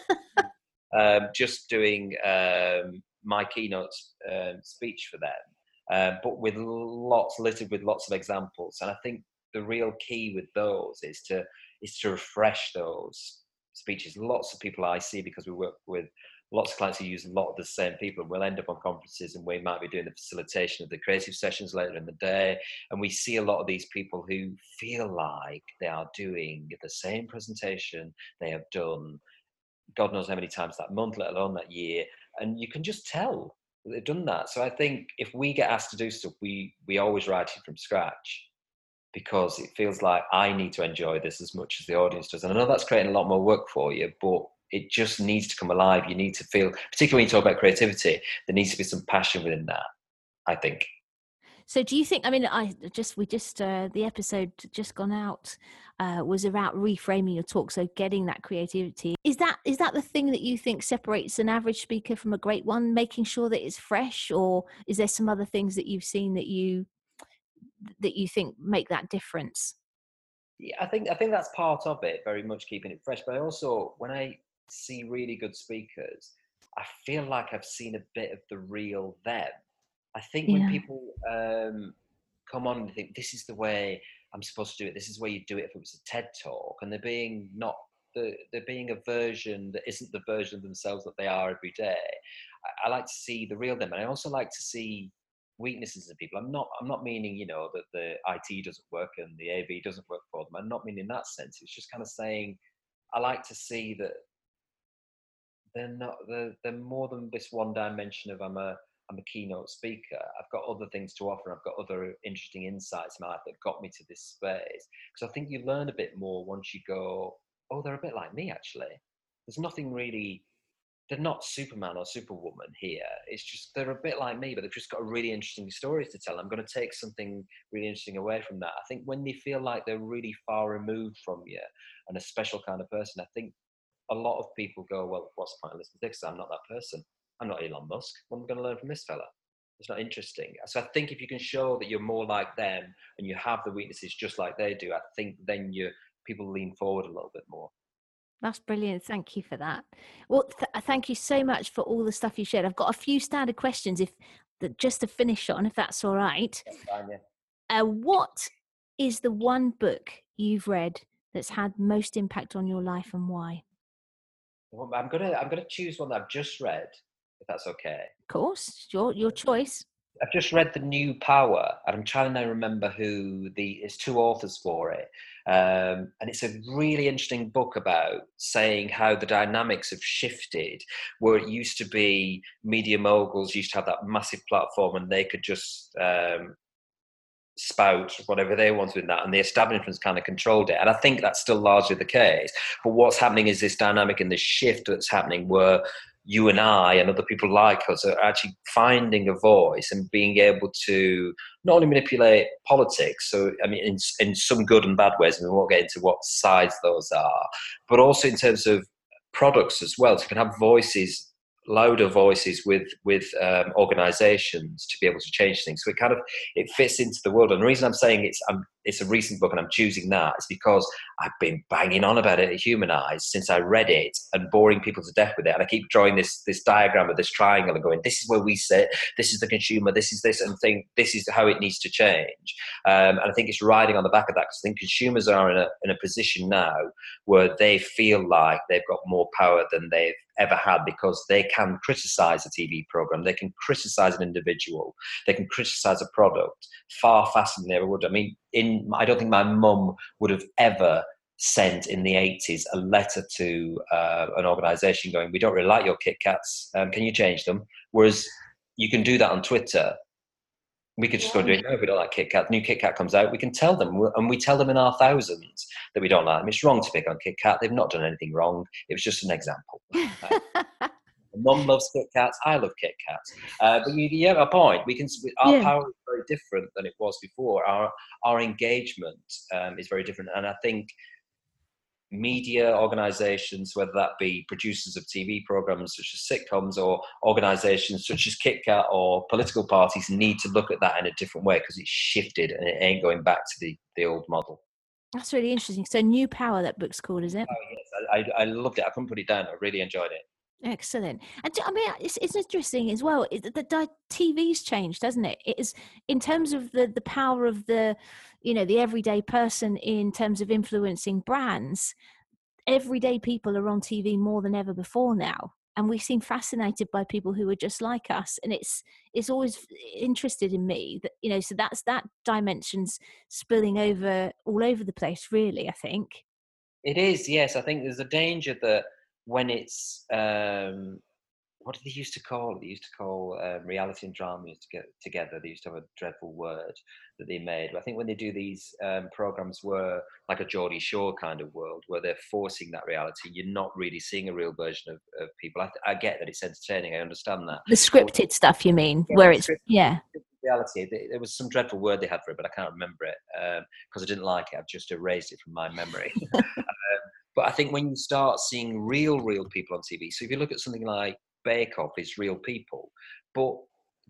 um, just doing um, my keynote um, speech for them, uh, but with lots littered with lots of examples. And I think the real key with those is to is to refresh those speeches. Lots of people I see because we work with lots of clients who use a lot of the same people and we'll end up on conferences and we might be doing the facilitation of the creative sessions later in the day. And we see a lot of these people who feel like they are doing the same presentation they have done god knows how many times that month let alone that year. And you can just tell they've done that. So i think if we get asked to do stuff we we always write it from scratch because it feels like I need to enjoy this as much as the audience does. And I know that's creating a lot more work for you, but it just needs to come alive. You need to feel, particularly when you talk about creativity, there needs to be some passion within that, I think. So do you think, I mean, I just, we just, uh, the episode just gone out uh, was about reframing your talk. So getting that creativity. Is that, is that the thing that you think separates an average speaker from a great one, making sure that it's fresh? Or is there some other things that you've seen that you that you think make that difference? Yeah, I think I think that's part of it. Very much keeping it fresh, but I also when I see really good speakers, I feel like I've seen a bit of the real them. I think when yeah. people um, come on and think this is the way I'm supposed to do it, this is the way you do it if it was a TED talk, and they're being not the, they're being a version that isn't the version of themselves that they are every day. I, I like to see the real them, and I also like to see weaknesses of people. I'm not I'm not meaning you know that the IT doesn't work and the AV doesn't work for them. I'm not meaning in that sense. It's just kind of saying I like to see that they're not they're, they're more than this one dimension of I'm a I'm a keynote speaker. I've got other things to offer. I've got other interesting insights in my life that got me to this space. Because I think you learn a bit more once you go, oh, they're a bit like me actually. There's nothing really they're not Superman or Superwoman here. It's just they're a bit like me, but they've just got a really interesting story to tell. I'm going to take something really interesting away from that. I think when they feel like they're really far removed from you and a special kind of person, I think a lot of people go, "Well, what's the point of listening to this? I'm not that person. I'm not Elon Musk. What am I going to learn from this fella?" It's not interesting. So I think if you can show that you're more like them and you have the weaknesses just like they do, I think then you people lean forward a little bit more. That's brilliant. Thank you for that. Well, th- uh, thank you so much for all the stuff you shared. I've got a few standard questions, if that just to finish on, if that's all right. Uh, what is the one book you've read that's had most impact on your life, and why? Well, I'm gonna I'm gonna choose one that I've just read, if that's okay. Of course, your your choice. I've just read The New Power, and I'm trying to remember who the it's two authors for it. Um, and it's a really interesting book about saying how the dynamics have shifted, where it used to be media moguls used to have that massive platform and they could just um, spout whatever they wanted in that, and the establishments kind of controlled it. And I think that's still largely the case. But what's happening is this dynamic and this shift that's happening where you and I and other people like us are actually finding a voice and being able to not only manipulate politics, so I mean, in, in some good and bad ways, and we won't get into what sides those are, but also in terms of products as well. So you can have voices louder voices with with um, organizations to be able to change things so it kind of it fits into the world and the reason i'm saying it's I'm, it's a recent book and i'm choosing that is because i've been banging on about it at Humanized since i read it and boring people to death with it and i keep drawing this this diagram of this triangle and going this is where we sit this is the consumer this is this and think this is how it needs to change um, and i think it's riding on the back of that because i think consumers are in a, in a position now where they feel like they've got more power than they've ever had because they can criticize a TV program, they can criticize an individual, they can criticize a product far faster than they ever would. I mean, in I don't think my mum would have ever sent in the 80s a letter to uh, an organization going, We don't really like your Kit Kats, um, can you change them? Whereas you can do that on Twitter we could just yeah. go do it. No, we don't like Kit Kat. New Kit Kat comes out. We can tell them, and we tell them in our thousands that we don't like them. It's wrong to pick on Kit Kat. They've not done anything wrong. It was just an example. [LAUGHS] Mum loves Kit Kats. I love Kit Kats. Uh, but you, you, have a point. We can. Our yeah. power is very different than it was before. Our our engagement um, is very different, and I think media organizations, whether that be producers of TV programs such as sitcoms or organizations such as KitKat or political parties, need to look at that in a different way because it's shifted and it ain't going back to the, the old model. That's really interesting. So, New Power, that book's called, is it? Oh, yes. I, I, I loved it. I couldn't put it down. I really enjoyed it. Excellent. And I mean, it's, it's interesting as well that the TV's changed, doesn't it? It is in terms of the the power of the, you know, the everyday person in terms of influencing brands. Everyday people are on TV more than ever before now, and we seem fascinated by people who are just like us. And it's it's always interested in me that you know. So that's that dimensions spilling over all over the place. Really, I think it is. Yes, I think there's a danger that when it's um, what did they used to call? They used to call um, reality and drama used to get together. They used to have a dreadful word that they made. But I think when they do these um, programs, were like a Geordie Shore kind of world, where they're forcing that reality, you're not really seeing a real version of, of people. I, I get that it's entertaining. I understand that. The scripted but, stuff, you mean, yeah, where it's yeah. Reality. There was some dreadful word they had for it, but I can't remember it because um, I didn't like it. I've just erased it from my memory. [LAUGHS] But I think when you start seeing real, real people on TV, so if you look at something like Bake Off, it's real people, but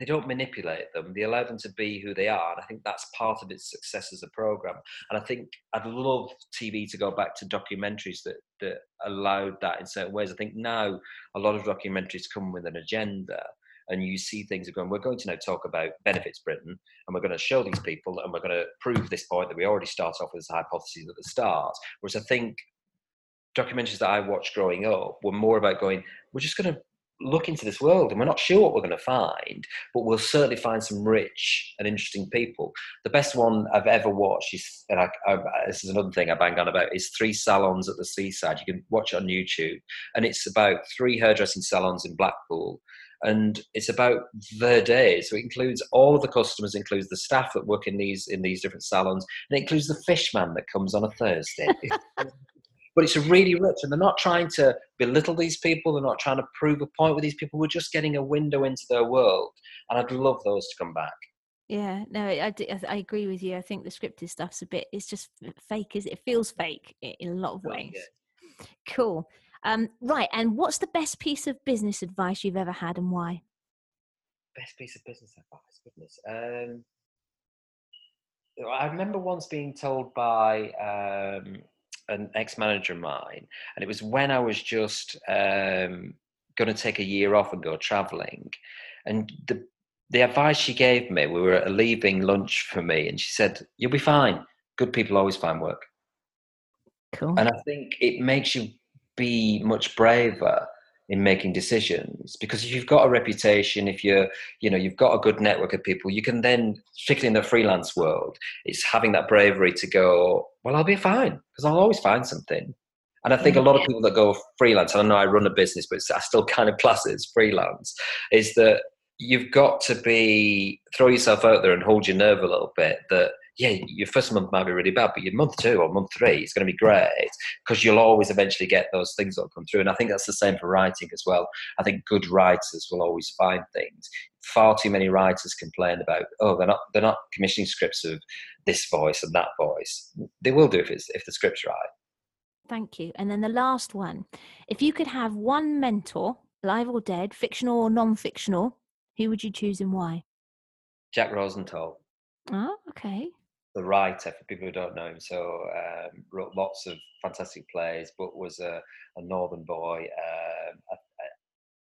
they don't manipulate them. They allow them to be who they are. And I think that's part of its success as a program. And I think I'd love TV to go back to documentaries that, that allowed that in certain ways. I think now a lot of documentaries come with an agenda and you see things are going, we're going to now talk about benefits Britain and we're going to show these people and we're going to prove this point that we already start off with a hypothesis at the start. Whereas I think documentaries that I watched growing up were more about going, we're just going to look into this world and we're not sure what we're going to find, but we'll certainly find some rich and interesting people. The best one I've ever watched is, and I, I, this is another thing I bang on about, is Three Salons at the Seaside. You can watch it on YouTube, and it's about three hairdressing salons in Blackpool. And it's about their day, so it includes all of the customers, includes the staff that work in these in these different salons, and it includes the fishman that comes on a Thursday. [LAUGHS] but it's really rich and they're not trying to belittle these people they're not trying to prove a point with these people we're just getting a window into their world and i'd love those to come back. Yeah no i, I agree with you i think the scripted stuff's a bit it's just fake is it? Feels fake in a lot of ways yeah. cool. Um, right and what's the best piece of business advice you've ever had and why? Best piece of business advice goodness um, I remember once being told by um, an ex-manager of mine, and it was when I was just um, going to take a year off and go traveling, and the the advice she gave me, we were leaving lunch for me, and she said, "You'll be fine. Good people always find work." Cool. And I think it makes you be much braver in making decisions. Because if you've got a reputation if you're you know you've got a good network of people you can then particularly in the freelance world it's having that bravery to go well i'll be fine because i'll always find something. And i think a lot of people that go freelance i know i run a business but i still kind of class it as freelance is that you've got to be throw yourself out there and hold your nerve a little bit that yeah, your first month might be really bad, but your month two or month three is going to be great because you'll always eventually get those things that come through. And I think that's the same for writing as well. I think good writers will always find things. Far too many writers complain about, oh, they're not they're not commissioning scripts of this voice and that voice. They will do if it's if the script's right. Thank you. And then the last one, if you could have one mentor, live or dead, fictional or non-fictional, who would you choose and why? Jack Rosenthal. Oh, okay the writer for people who don't know him. So um, wrote lots of fantastic plays, but was a, a northern boy. Um, a,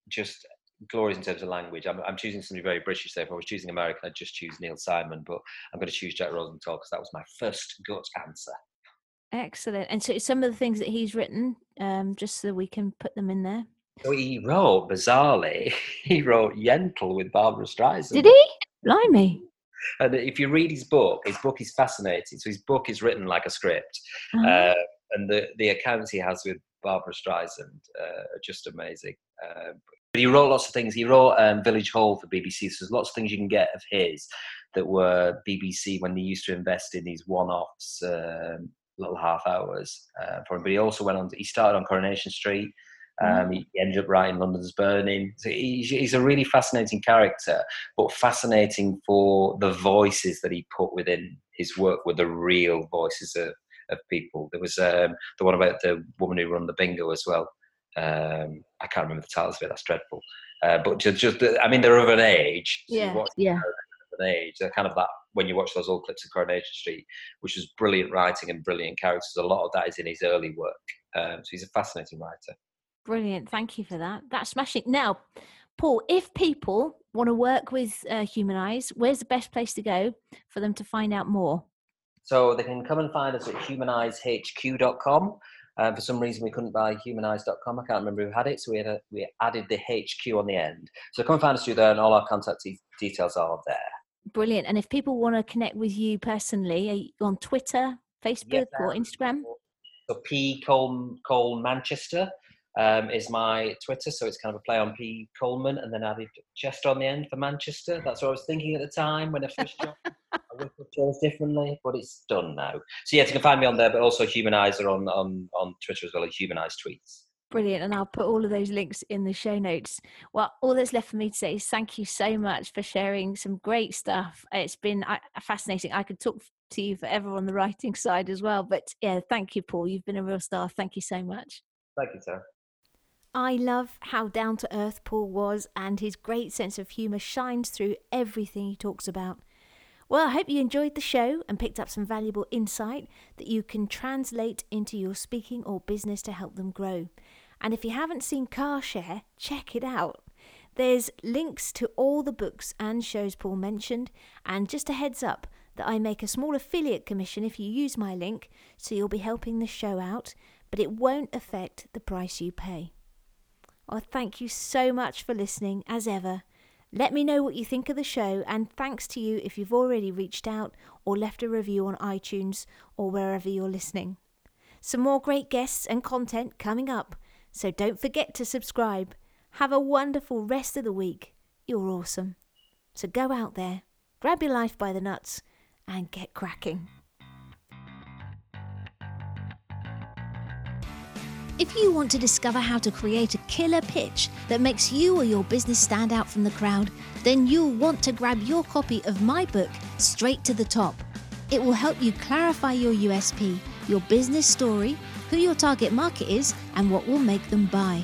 just glorious in terms of language. I'm, I'm, choosing somebody very British there. If I was choosing American, I'd just choose Neil Simon, but I'm going to choose Jack Rosenthal because that was my first gut answer. Excellent. And so some of the things that he's written, um, just so we can put them in there. So he wrote, bizarrely, [LAUGHS] he wrote Yentl with Barbra Streisand. Did he? Blimey and if you read his book, his book is fascinating. So his book is written like a script, mm-hmm. uh, and the the accounts he has with Barbra Streisand uh, are just amazing. Uh, but he wrote lots of things. He wrote um, Village Hall for BBC. So there's lots of things you can get of his that were BBC when they used to invest in these one-offs, um, little half hours uh, for him. But he also went on. He started on Coronation Street. Mm-hmm. Um, he ended up writing London's Burning. So he's, he's, a really fascinating character, but fascinating for the voices that he put within his work were the real voices of, of people. There was um, the one about the woman who run the bingo as well. Um, I can't remember the title of it. That's dreadful. Uh, but just, just, I mean, they're of an age. So yeah, yeah. An age. They're kind of that when you watch those old clips of Coronation Street, which was brilliant writing and brilliant characters. A lot of that is in his early work. Um, so he's a fascinating writer. Brilliant. Thank you for that. That's smashing. Now, Paul, if people want to work with uh, Humanize, where's the best place to go for them to find out more? So they can come and find us at humanizehq.com. Uh, for some reason, we couldn't buy humanize.com. I can't remember who had it, so we had a, we added the HQ on the end. So come and find us through there, and all our contact de- details are there. Brilliant. And if people want to connect with you personally, are you on Twitter, Facebook, yes, or Instagram? So P Cole, Cole Manchester um, is my Twitter. So it's kind of a play on P. Coleman and then added Chester on the end for Manchester. That's what I was thinking at the time when I first joined. [LAUGHS] I would have chose differently, but it's done now. So yeah, you can find me on there, but also Humanizer on, on, on Twitter as well as Humanized Tweets. Brilliant. And I'll put all of those links in the show notes. Well, all that's left for me to say is thank you so much for sharing some great stuff. It's been uh, fascinating. I could talk to you forever on the writing side as well. But yeah, thank you, Paul. You've been a real star. Thank you so much. Thank you, Sarah. I love how down to earth Paul was, and his great sense of humour shines through everything he talks about. Well, I hope you enjoyed the show and picked up some valuable insight that you can translate into your speaking or business to help them grow. And if you haven't seen Car Share, check it out. There's links to all the books and shows Paul mentioned, and just a heads up that I make a small affiliate commission if you use my link, so you'll be helping the show out, but it won't affect the price you pay. Well, thank you so much for listening, as ever. Let me know what you think of the show, and thanks to you if you've already reached out or left a review on iTunes or wherever you're listening. Some more great guests and content coming up, so don't forget to subscribe. Have a wonderful rest of the week. You're awesome. So go out there, grab your life by the nuts, and get cracking. If you want to discover how to create a killer pitch that makes you or your business stand out from the crowd, then you'll want to grab your copy of my book, Straight to the Top. It will help you clarify your USP, your business story, who your target market is, and what will make them buy.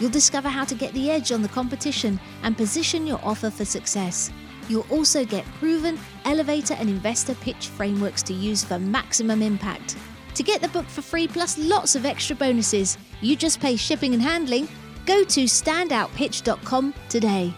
You'll discover how to get the edge on the competition and position your offer for success. You'll also get proven elevator and investor pitch frameworks to use for maximum impact. To get the book for free plus lots of extra bonuses, you just pay shipping and handling. Go to standoutpitch.com today.